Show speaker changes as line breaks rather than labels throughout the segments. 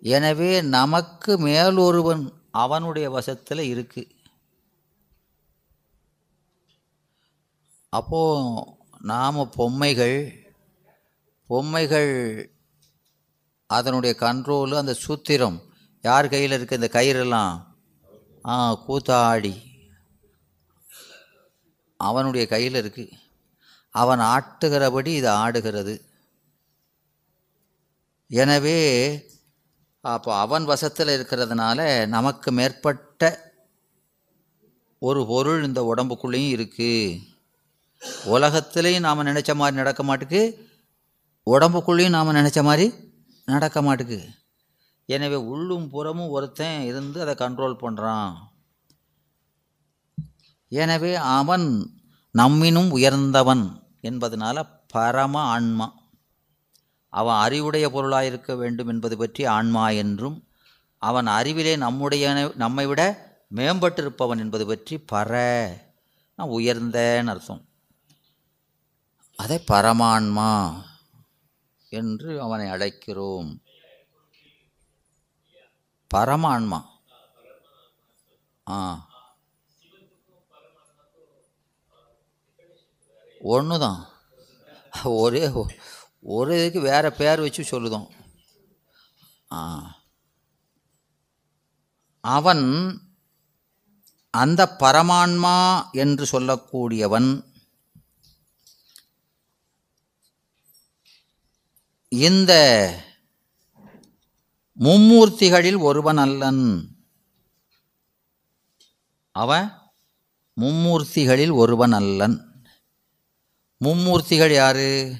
எனவே நமக்கு மேலொருவன் அவனுடைய வசத்தில் இருக்கு. அப்போ நாம் பொம்மைகள் பொம்மைகள் அதனுடைய கண்ட்ரோலு அந்த சூத்திரம் யார் கையில் இருக்குது இந்த கயிறெல்லாம். ஆ கூத்தாடி. அவனுடைய கையில் இருக்கு. அவன் ஆட்டுகிறபடி இது ஆடுகிறது. எனவே அப்போ அவன் வசத்தில் இருக்கிறதுனால நமக்கு மேற்பட்ட ஒரு பொருள் இந்த உடம்புக்குள்ளேயும் இருக்குது உலகத்துலேயும் நாம் நினச்ச மாதிரி நடக்க மாட்டுக்கு உடம்புக்குள்ளேயும் நாம் நினச்ச மாதிரி நடக்க மாட்டுக்கு. எனவே உள்ளும் புறமும் ஒருத்தன் இருந்து அதை கண்ட்ரோல் பண்ணுறான் எனவே அவன் நம்மினும் உயர்ந்தவன் என்பதனால பரம ஆன்மா அவன் அறிவுடைய பொருளாக இருக்க வேண்டும் என்பது பற்றி ஆன்மா என்றும் அவன் அறிவிலே நம்முடைய நம்மை விட மேம்பட்டிருப்பவன் என்பது பற்றி பர உயர்ந்தன்னு அர்த்தம். அதை பரமான்மா என்று அவனை அழைக்கிறோம். பரமான்மா. ஆ. ஒன்று தான் ஒரே ஒரு இதுக்கு வேறு பேர் வச்சு சொல்லுதோம். ஆ. அவன் அந்த பரமான்மா என்று சொல்லக்கூடியவன் இந்த மும்மூர்த்திகளில் ஒருவன் அல்லன். அவன் மும்மூர்த்திகளில் ஒருவன் அல்லன். மும்மூர்த்திகள் யாரு?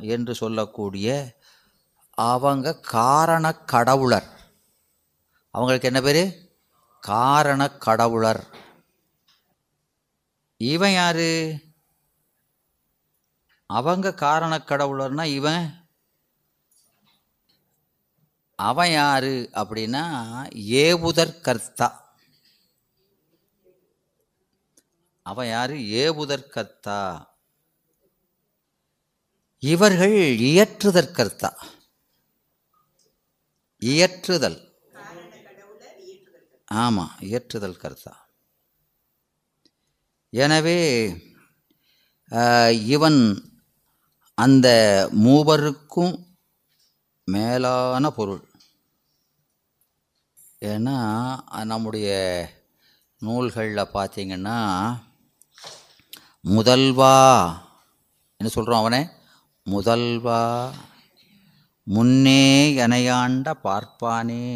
என்று சொல்லக்கூடிய அவங்க காரண கடவுளர். அவங்களுக்கு என்ன பேர்? காரண கடவுளர். இவன் யார்? அவங்க காரண கடவுளர்னா இவன் அவன் யார் அப்படின்னா ஏவுதர் கர்த்தா. அவன் யார்? ஏவுதர் கர்த்தா. இவர்கள் இயற்றுதற்கர்த்தா இயற்றுதல். ஆமாம் இயற்றுதல் கர்த்தா. எனவே இவன் அந்த மூவருக்கும் மேலான பொருள். ஏன்னா நம்முடைய நூல்களில் பார்த்தீங்கன்னா முதல்வா என்ன சொல்கிறோம் அவனே? முதல்வா முன்னே எனையாண்ட பார்ப்பானே.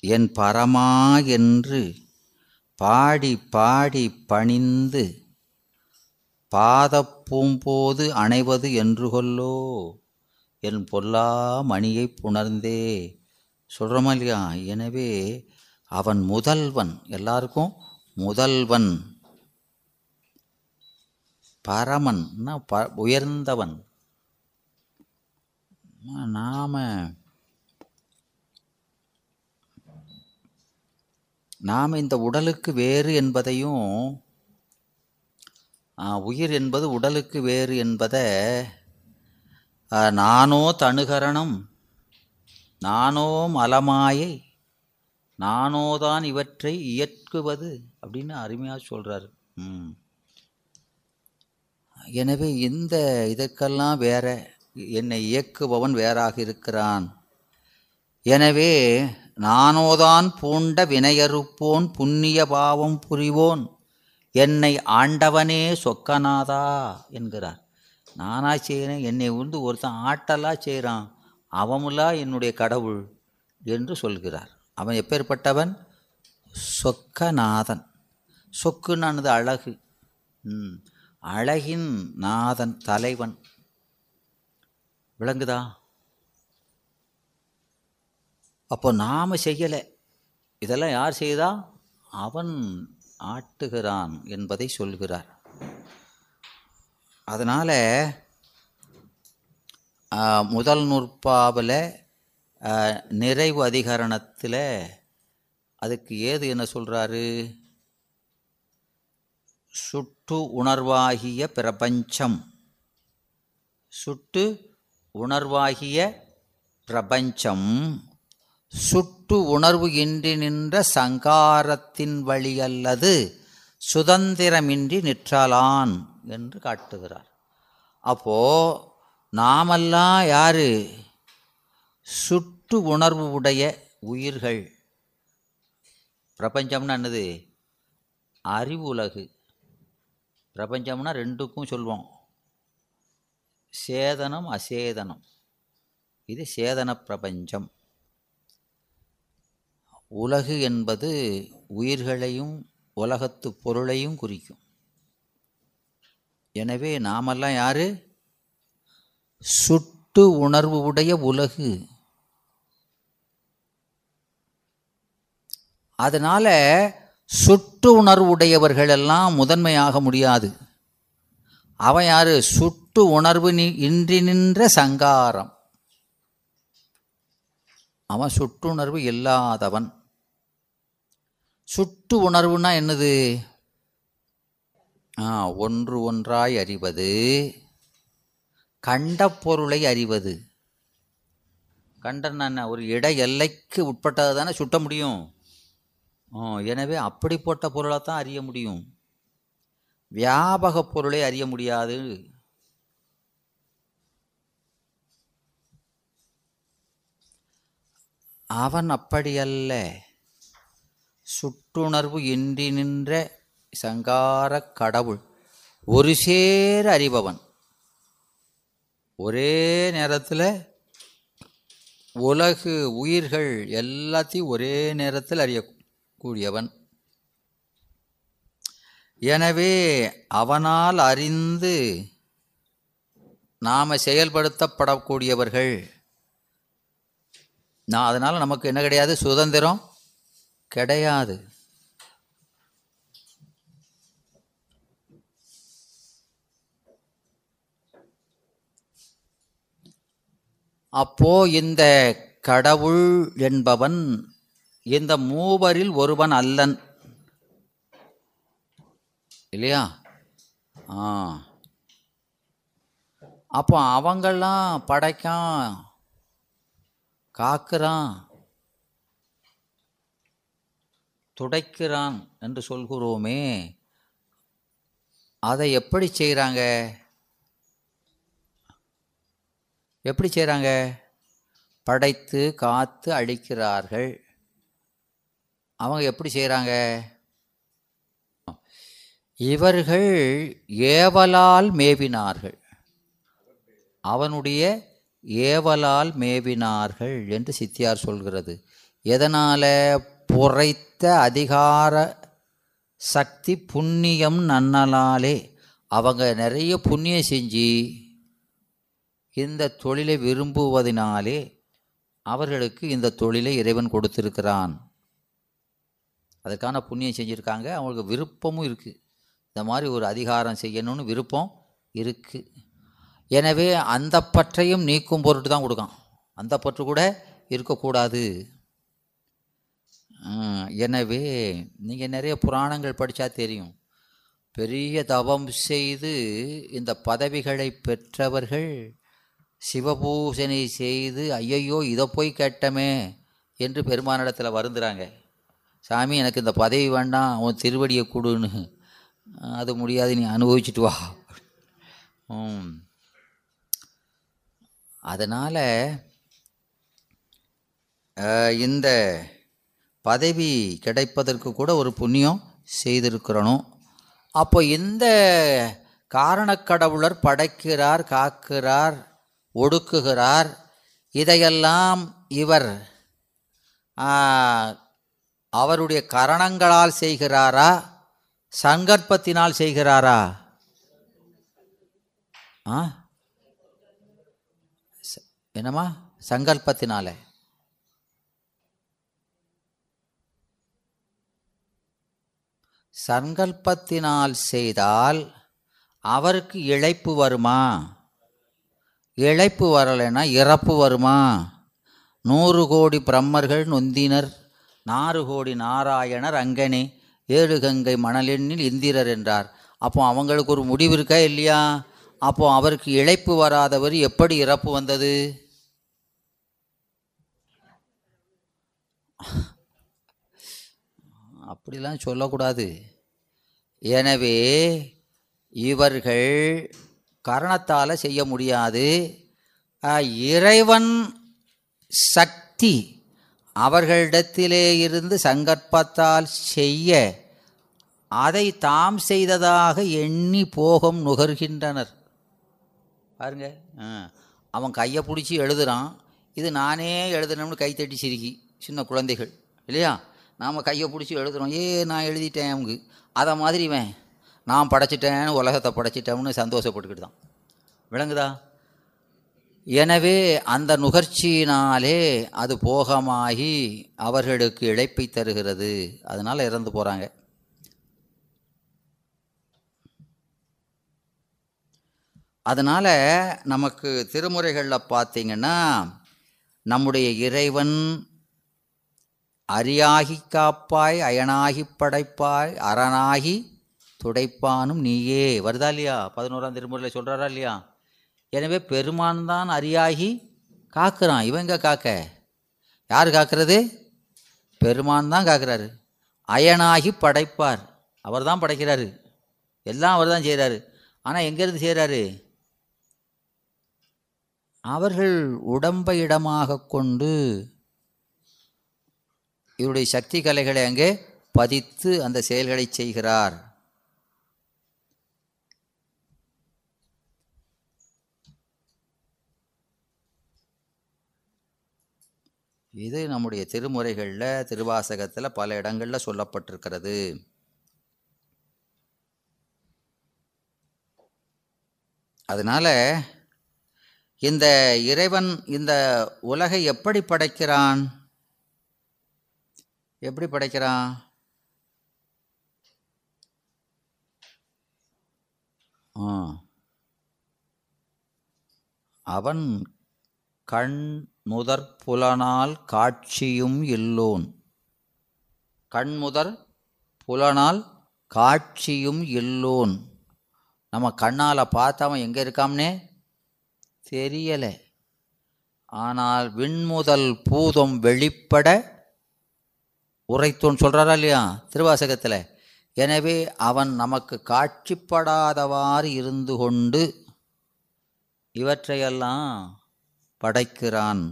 என் பரமா என்று பாடி பாடி பணிந்து பாதப்பூம்போது அணைவது என்று கொல்லோ என் பொல்லா மணியை புணர்ந்தே. சொல்கிறோமா இல்லையா? எனவே அவன் முதல்வன் எல்லாருக்கும் முதல்வன். பரமன்னா ப உயர்ந்தவன். நாம் நாம் இந்த உடலுக்கு வேறு என்பதையும் உயிர் என்பது உடலுக்கு வேறு என்பதை நானோ தனுகரணம் நானோ மலமாயை நானோதான் இவற்றை இயக்குவது அப்படின்னு அருமையாக சொல்கிறாரு ம். எனவே இந்த இதற்கெல்லாம் வேற என்னை இயக்குபவன் வேறாக இருக்கிறான். எனவே நானோதான் பூண்ட வினையறுப்போன் புண்ணிய பாவம் புரிவோன். என்னை ஆண்டவனே சொக்கநாதா என்கிறார். நானா செய்கிறேன் என்னை உண்டு ஒருத்தன் ஆட்டலாக செய்கிறான் அவமுலா என்னுடைய கடவுள் என்று சொல்கிறார். அவன் எப்பேற்பட்டவன்? சொக்கநாதன். சொக்குன்னு அழகு. ம். அழகின் நாதன் தலைவன். விளங்குதா? அப்போ நாம் செய்யலை. இதெல்லாம் யார் செய்தா? அவன் ஆட்டுகிறான் என்பதை சொல்கிறார். அதனால் முதல் நூற்பாவில் நிறைவு அதிகரணத்தில் அதுக்கு ஏது என்ன சொல்கிறாரு சுட்டு உணர்வாகிய பிரபஞ்சம். சுட்டு உணர்வாகிய பிரபஞ்சம். சுட்டு உணர்வு இன்றி நின்ற சங்காரத்தின் வழியல்லது சுதந்திரமின்றி நிற்றலான் என்று காட்டுகிறார். அப்போ நாமெல்லாம் யாரு? சுட்டு உணர்வு உடைய உயிர்கள். பிரபஞ்சம்னு என்னது? அறிவு உலகு பிரபஞ்சம்னா ரெண்டுக்கும் சொல்வோம் சேதனம் அசேதனம். இது சேதன பிரபஞ்சம். உலகு என்பது உயிர்களையும் உலகத்து பொருளையும் குறிக்கும். எனவே நாமெல்லாம் யார்? சுட்டு உணர்வு உடைய உலகு. அதனால் சுட்டு உணர்வுடையவர்கள் எல்லாம் முதன்மையாக முடியாது. அவன் யாரு? சுட்டு உணர்வு இன்றி நின்ற சங்காரம். அவன் சுட்டுணர்வு இல்லாதவன். சுட்டு உணர்வுனா என்னது? ஆ ஒன்று ஒன்றாய் அறிவது. கண்ட பொருளை அறிவது. கண்டன் ஒரு இட எல்லைக்கு உட்பட்டதை தானே சுட்ட முடியும். எனவே அப்படிப்பட்ட பொருளை தான் அறிய முடியும். வியாபக பொருளை அறிய முடியாது. அவன் அப்படியல்ல. சுட்டுணர்வு இன்றி நின்ற சங்கார கடவுள் ஒரு சேர அறிபவன். ஒரே நேரத்தில் உலகு உயிர்கள் எல்லாத்தையும் ஒரே நேரத்தில் கூடியவன் எனவே அவனால் அறிந்து நாம் செயல்படுத்தப்படக்கூடியவர்கள். நான் அதனால் நமக்கு என்ன கிடையாது? சுதந்திரம் கிடையாது. அப்போ இந்த கடவுள் என்பவன் இந்த மூவரில் ஒருவன் அல்லன். இல்லையா? ஆ. அப்போ அவங்கெல்லாம் படைக்கான் காக்கிறான் துடைக்கிறான் என்று சொல்கிறோமே. அதை எப்படி செய்கிறாங்க எப்படி செய்கிறாங்க படைத்து காத்து அழிக்கிறார்கள். அவங்க எப்படி செய்கிறாங்க இவர்கள் ஏவலால் மேவினார்கள். அவனுடைய ஏவலால் மேவினார்கள் என்று சித்தியார் சொல்கிறது. எதனால்? புரைத்த அதிகார சக்தி புண்ணியம் நன்னலாலே. அவங்க நிறைய புண்ணியம் செஞ்சு இந்த தொழிலை விரும்புவதினாலே அவர்களுக்கு இந்த தொழிலை இறைவன் கொடுத்திருக்கிறான். அதுக்கான புண்ணியம் செஞ்சுருக்காங்க. அவங்களுக்கு விருப்பமும் இருக்குது இந்த மாதிரி ஒரு அதிகாரம் செய்யணும்னு விருப்பம் இருக்குது எனவே அந்த பற்றையும் நீக்கும் பொருட்டு தான் கொடுக்கான். அந்த பற்று கூட இருக்கக்கூடாது. எனவே நீங்கள் நிறைய புராணங்கள் படித்தா தெரியும். பெரிய தவம் செய்து இந்த பதவிகளை பெற்றவர்கள் சிவபூசனை செய்து ஐயையோ இதை போய் கேட்டமே என்று பெருமானிடத்தில் வருந்துறாங்க. சாமி எனக்கு இந்த பதவி வேண்டாம் உன் திருவடியை கொடுன்னு. அது முடியாது நீ அனுபவிச்சுட்டு வா. அதனால் இந்த பதவி கிடைப்பதற்கு கூட ஒரு புண்ணியம் செய்திருக்கிறணும். அப்போ இந்த காரணக்கடவுளர் படைக்கிறார் காக்கிறார் ஒடுக்குகிறார் இதையெல்லாம் இவர் அவருடைய கரணங்களால் செய்கிறாரா? சங்கற்பத்தினால் செய்கிறாரா? ஆ? ச- என்னம்மா? சங்கல்பத்தினால சங்கல்பத்தினால் செய்தால் அவருக்கு இழைப்பு வருமா? இழைப்பு வரலைன்னா இறப்பு வருமா? நூறு கோடி பிரம்மர்கள் நொந்தினர். நாறுகோடி நாராயணர் அங்கனே ஏழு கங்கை மணலெண்ணில் இந்திரர் என்றார். அப்போ அவங்களுக்கு ஒரு முடிவு இருக்கா இல்லையா? அப்போ அவருக்கு இழைப்பு வராதவர் எப்படி இறப்பு வந்தது? அப்படிலாம் சொல்லக்கூடாது. எனவே இவர்கள் கரணத்தால் செய்ய முடியாது. இறைவன் சக்தி அவர்களிடத்திலே இருந்து சங்கற்பத்தால் செய்ய அதை தாம் செய்ததாக எண்ணி போகம் நுகர்கின்றனர். பாருங்க ஆ. அவன் கையை பிடிச்சி எழுதுறான். இது நானே எழுதுனோம்னு கைத்தட்டி சிரிக்கி சின்ன குழந்தைகள் இல்லையா? நாம் கையை பிடிச்சி எழுதுறோம். ஏ நான் எழுதிட்டேன் அவங்க அதை மாதிரி இவன் நான் படைச்சிட்டேன் உலகத்தை படைச்சிட்டேன்னு சந்தோஷப்பட்டுக்கிட்டு தான். விளங்குதா? எனவே அந்த நுகர்ச்சியினாலே அது போகமாகி அவர்களுக்கு இழைப்பை தருகிறது. அதனால் இறந்து போகிறாங்க அதனால் நமக்கு திருமுறைகளில் பார்த்தீங்கன்னா நம்முடைய இறைவன் அரியாகி காப்பாய் அயனாகி படைப்பாய் அரணாகி துடைப்பானும் நீயே. வருதா இல்லையா? பதினோராம் திருமுறையில் சொல்கிறாரா இல்லையா? எனவே பெருமான் தான் அரியாகி காக்கிறான். இவங்க காக்க? யார் காக்கிறது? பெருமான் தான் காக்கிறாரு. அயனாகி படைப்பார். அவர் தான் படைக்கிறாரு. எல்லாம் அவர் தான் செய்கிறாரு ஆனால் எங்கேருந்து செய்கிறாரு அவர்கள் உடம்பை இடமாக கொண்டு இவருடைய சக்தி கலைகளை அங்கே பதித்து அந்த செயல்களை செய்கிறார். இது நம்முடைய திருமுறைகளில் திருவாசகத்தில் பல இடங்களில் சொல்லப்பட்டிருக்கிறது. அதனால் இந்த இறைவன் இந்த உலகை எப்படி படைக்கிறான்? எப்படி படைக்கிறான்? ஆ. அவன் கண் முதற் புலனால் காட்சியும் இல்லோன். கண் முதற் புலனால் காட்சியும் இல்லோன். நம்ம கண்ணால் பார்த்தவன் எங்கே இருக்காம்னே? தெரியலை. ஆனால் விண்முதல் பூதம் வெளிப்பட உரைத்தோன் சொல்கிறாரா இல்லையா? திருவாசகத்தில். எனவே அவன் நமக்கு காட்சிப்படாதவாறு இருந்து கொண்டு இவற்றையெல்லாம் படைக்கிறான்.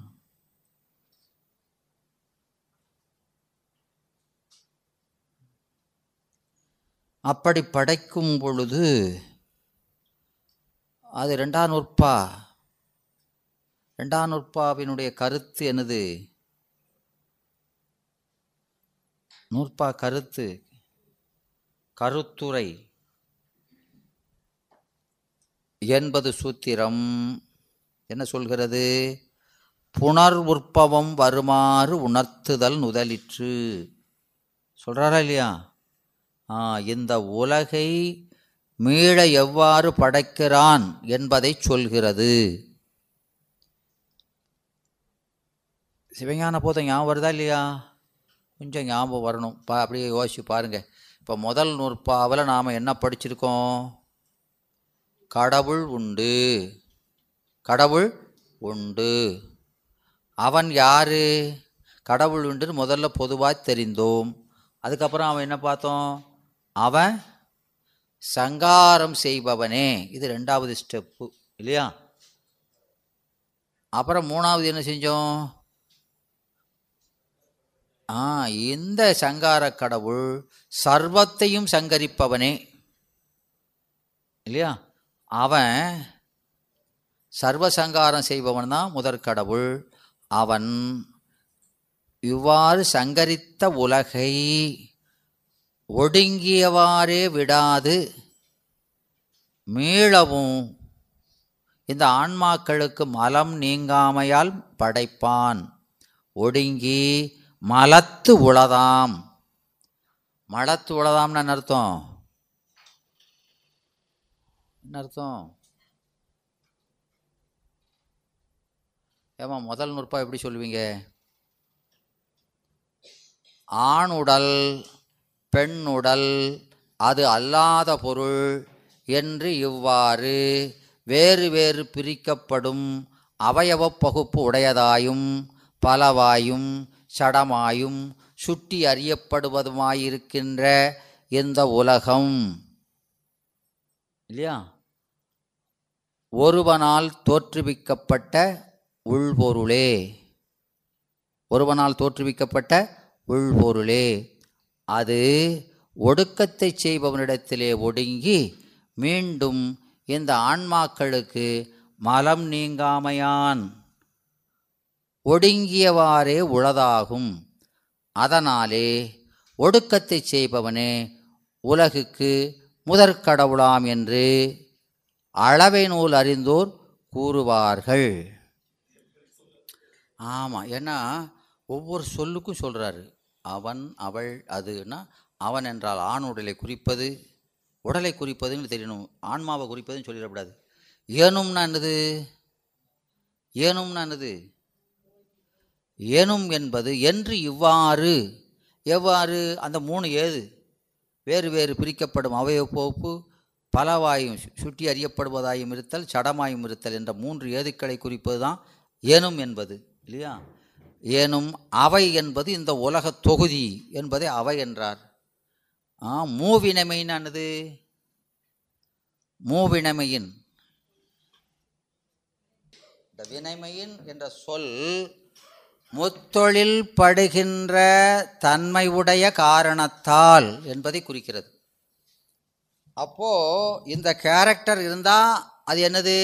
அப்படி படைக்கும் பொழுது அது ரெண்டாம் நூற்பா. ரெண்டாம் நூற்பாவினுடைய கருத்து என்னது? நூற்பா கருத்து கருத்துரை என்பது சூத்திரம். என்ன சொல்கிறது? புனர் உற்பவம் வருமாறு உணர்த்துதல் நுதலிற்று. சொல்கிறாரா இல்லையா? ஆ இந்த உலகை மீள எவ்வாறு படைக்கிறான் என்பதை சொல்கிறது. சிவஞான போதம் ஞாபகம் வருதா இல்லையா? கொஞ்சம் ஞாபகம் வரணும். பா அப்படியே யோசிச்சு பாருங்கள் இப்போ முதல் நூற்பாவில் நாம் என்ன படிச்சிருக்கோம்? கடவுள் உண்டு. கடவுள் உண்டு. அவன் யாரு? கடவுள் உண்டுன்னு முதல்ல பொதுவாக தெரிந்தோம். அதுக்கப்புறம் அவன் என்ன பார்த்தோம்? அவன் சங்காரம் செய்பவனே. இது ரெண்டாவது ஸ்டெப்பு இல்லையா? அப்புறம் மூணாவது என்ன செஞ்சோம்? ஆ இந்த சங்கார கடவுள் சர்வத்தையும் சங்கரிப்பவனே. இல்லையா? அவன் சர்வசங்காரம் செய்பவன் தான் முதற்கடவுள். அவன் இவ்வாறு சங்கரித்த உலகை ஒடுங்கியவாறே விடாது மீளவும். இந்த ஆன்மாக்களுக்கு மலம் நீங்காமையால் படைப்பான். ஒடுங்கி மலத்து உளதாம். மலத்து உளதாம்னு என்ன அர்த்தம்? என்ன அர்த்தம்? ஏமா முதல் நுட்பா எப்படி சொல்லுவீங்க? ஆணுடல் பெண்ணுடல் அது அல்லாத பொருள் என்று இவ்வாறு வேறு வேறு பிரிக்கப்படும் அவயவ பகுப்பு உடையதாயும் பலவாயும் சடமாயும் சுட்டி அறியப்படுவதுமாயிருக்கின்ற இந்த உலகம். இல்லையா? ஒருவனால் தோற்றுவிக்கப்பட்ட உள்பொருளே. ஒருவனால் தோற்றுவிக்கப்பட்ட உள்பொருளே. அது ஒடுக்கத்தை செய்பவனிடத்திலே ஒடுங்கி மீண்டும் இந்த ஆன்மாக்களுக்கு மலம் நீங்காமையான். ஒடுங்கியவாறே உளதாகும். அதனாலே ஒடுக்கத்தை செய்பவனே உலகுக்கு முதற்கடவுளாம் என்று அளவை நூல் அறிந்தோர் கூறுவார்கள். ஆமாம் ஏன்னா ஒவ்வொரு சொல்லுக்கும் சொல்கிறாரு அவன் அவள் அதுன்னா அவன் என்றால் ஆண் உடலை குறிப்பது உடலை குறிப்பதுன்னு தெரியணும். ஆன்மாவை குறிப்பதுன்னு சொல்லிடக்கூடாது. ஏனும்னா என்னது? ஏனும்னா என்னது? ஏனும் என்பது என்று இவ்வாறு எவ்வாறு அந்த மூணு ஏது? வேறு வேறு பிரிக்கப்படும் அவயப்போப்பு பலவாயும் சுட்டி அறியப்படுவதாயும் இருத்தல் சடமாயும் இருத்தல் என்ற மூன்று ஏதுக்களை குறிப்பது தான் ஏனும் என்பது. இல்லையா? ஏனும் அவை என்பது இந்த உலக தொகுதி என்பதை அவை என்றார். ஆ மூவினமைனானது மூவினமையின். இந்த வினைமையின் என்ற சொல் முத்தொழில் படுகின்ற தன்மையுடைய காரணத்தால் என்பதை குறிக்கிறது. அப்போது இந்த கேரக்டர் இருந்தால் அது என்னது?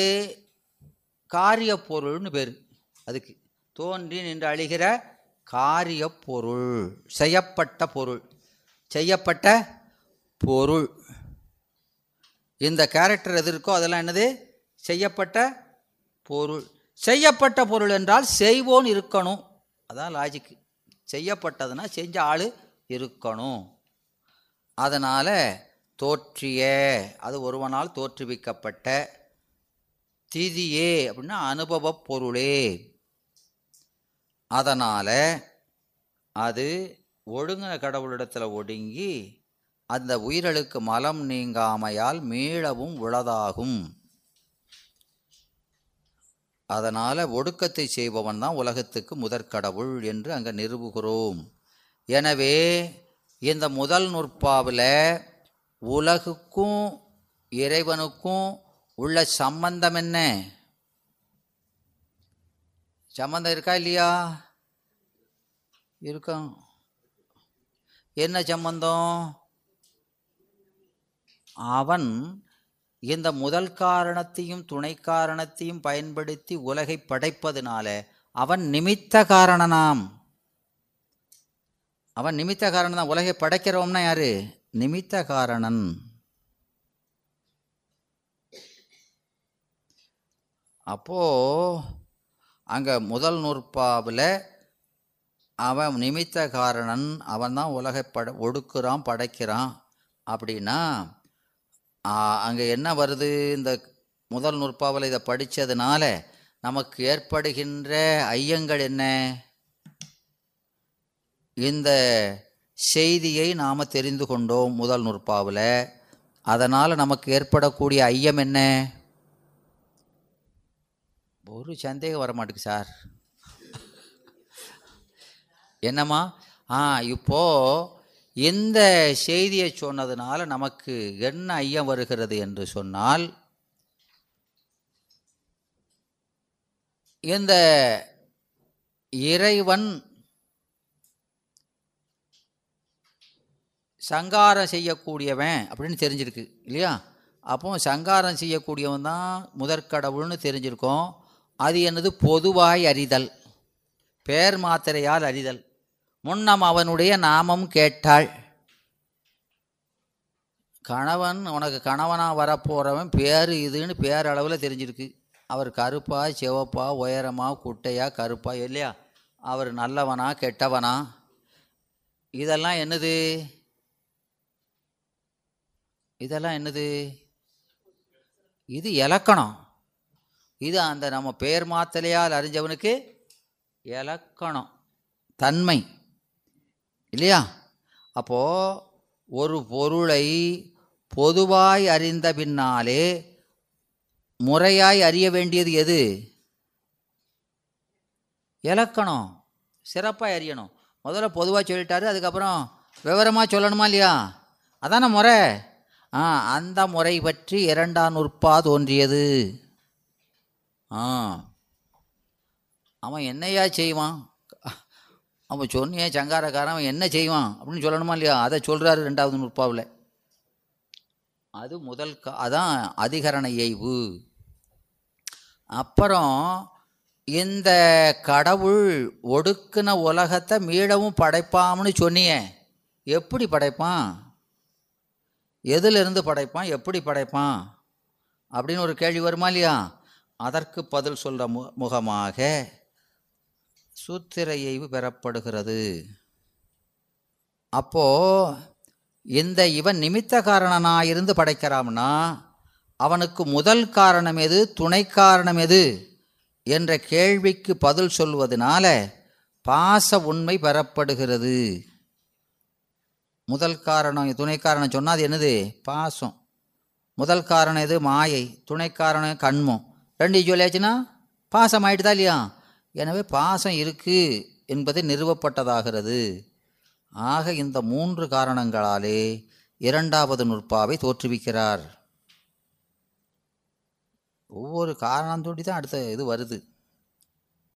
காரிய பொருள்னு பேர் அதுக்கு. தோன்றி நின்று அழிகிற காரிய பொருள் செய்யப்பட்ட பொருள். செய்யப்பட்ட பொருள். இந்த கேரக்டர் எது இருக்கோ அதெல்லாம் என்னது? செய்யப்பட்ட பொருள். செய்யப்பட்ட பொருள் என்றால் செய்வோன் இருக்கணும். அதான் லாஜிக்கு செய்யப்பட்டதுன்னா செஞ்ச ஆள் இருக்கணும். அதனால் தோற்றிய அது ஒருவனால் தோற்றுவிக்கப்பட்ட திதியே அப்படின்னா அனுபவப் பொருளே. அதனால் அது ஒடுங்கின கடவுளிடத்தில் ஒடுங்கி அந்த உயிர்களுக்கு மலம் நீங்காமையால் மீளவும் உளதாகும். அதனால் ஒடுக்கத்தை செய்பவன் தான் உலகத்துக்கு முதற்கடவுள் என்று அங்கே நிறுவுகிறோம் எனவே இந்த முதல் நுட்பாவில் உலகுக்கும் இறைவனுக்கும் உள்ள சம்பந்தம் என்ன? சம்பந்தம் இருக்கா இல்லையா? இருக்கும் என்ன சம்பந்தம் அவன் இந்த முதல் காரணத்தையும் துணை காரணத்தையும் பயன்படுத்தி உலகை படைப்பதனால அவன் நிமித்த காரணனாம். அவன் நிமித்த காரணம் தான் உலகை படைக்கிறோம்னா யாரு? நிமித்த காரணன். அப்போ அங்கே முதல் நூற்பாவில் அவன் நிமித்த காரணன் அவன் தான் உலகை பட ஒடுக்குறான் படைக்கிறான். அப்படின்னா அங்கே என்ன வருது? இந்த முதல் நூற்பாவில் இதை படித்ததுனால நமக்கு ஏற்படுகின்ற ஐயங்கள் என்ன? இந்த செய்தியை நாம் தெரிந்து கொண்டோம் முதல் நூற்பாவில். அதனால் நமக்கு ஏற்படக்கூடிய ஐயம் என்ன? ஒரு சந்தேகம் வர மாட்டேங்குது சார். என்னம்மா? ஆ இப்போது இந்த செய்தியை சொன்னதுனால நமக்கு என்ன ஐயம் வருகிறது என்று சொன்னால் இந்த இறைவன் சங்காரம் செய்யக்கூடியவன் அப்படின்னு தெரிஞ்சிருக்கு இல்லையா? அப்போ சங்காரம் செய்யக்கூடியவன் தான் முதற்கடவுள்னு தெரிஞ்சிருக்கோம். அது என்னது? பொதுவாய் அறிதல். பேர் மாத்திரையால் அறிதல். முன்னம் அவனுடைய நாமம் கேட்டாள். கணவன் உனக்கு கணவனாக வரப்போகிறவன் பேர் இதுன்னு பேரளவில் தெரிஞ்சிருக்கு. அவர் கருப்பா சிவப்பா உயரமா குட்டையா கருப்பா இல்லையா? அவர் நல்லவனா கெட்டவனா? இதெல்லாம் என்னது? இதெல்லாம் என்னது? இது இலக்கணம். இது அந்த நம்ம பேர் மாத்தலையால் அறிஞ்சவனுக்கு இலக்கணம் தன்மை. இல்லையா? அப்போது ஒரு பொருளை பொதுவாய் அறிந்த பின்னாலே முறையாய் அறிய வேண்டியது எது? இலக்கணம். சிறப்பாக அறியணும். முதல்ல பொதுவாக சொல்லிட்டாரு அதுக்கப்புறம் விவரமாக சொல்லணுமா இல்லையா? அதான முறை. ஆ அந்த முறை பற்றி இரண்டாம் நுற்பா தோன்றியது. ஆ. அவன் என்னையா செய்வான்? அவன் சொன்னியே சங்காரக்காரன் அவன் என்ன செய்வான் அப்படின்னு சொல்லணுமா இல்லையா? அதை சொல்கிறாரு ரெண்டாவது நுட்பாவில். அது முதல் கா அதான் அதிகரண எய்வு அப்புறம் இந்த கடவுள் ஒடுக்குன உலகத்தை மீளவும் படைப்பாம்னு சொன்னியே. எப்படி படைப்பான்? எதிலிருந்து படைப்பான்? எப்படி படைப்பான்? அப்படின்னு ஒரு கேள்வி வருமா இல்லையா? அதற்கு பதில் சொல்கிற மு முகமாக சூத்திர எய்வு பெறப்படுகிறது. அப்போ இந்த இவன் நிமித்த காரணனாக இருந்து படைக்கிறான்னா அவனுக்கு முதல் காரணம் எது துணை காரணம் எது என்ற கேள்விக்கு பதில் சொல்வதனால பாச உண்மை பெறப்படுகிறது. முதல் காரணம் துணை காரணம் சொன்னால் அது என்னது? பாசம். முதல் காரணம் எது? மாயை. துணை காரணம் கண்மம். ரெண்டு சொல்லியாச்சுன்னா பாசம் ஆயிட்டுதா இல்லையா? எனவே பாசம் இருக்குது என்பது நிறுவப்பட்டதாகிறது. ஆக இந்த மூன்று காரணங்களாலே இரண்டாவது நுட்பாவை தோற்றுவிக்கிறார். ஒவ்வொரு காரணம் தோண்டி தான் அடுத்த இது வருது.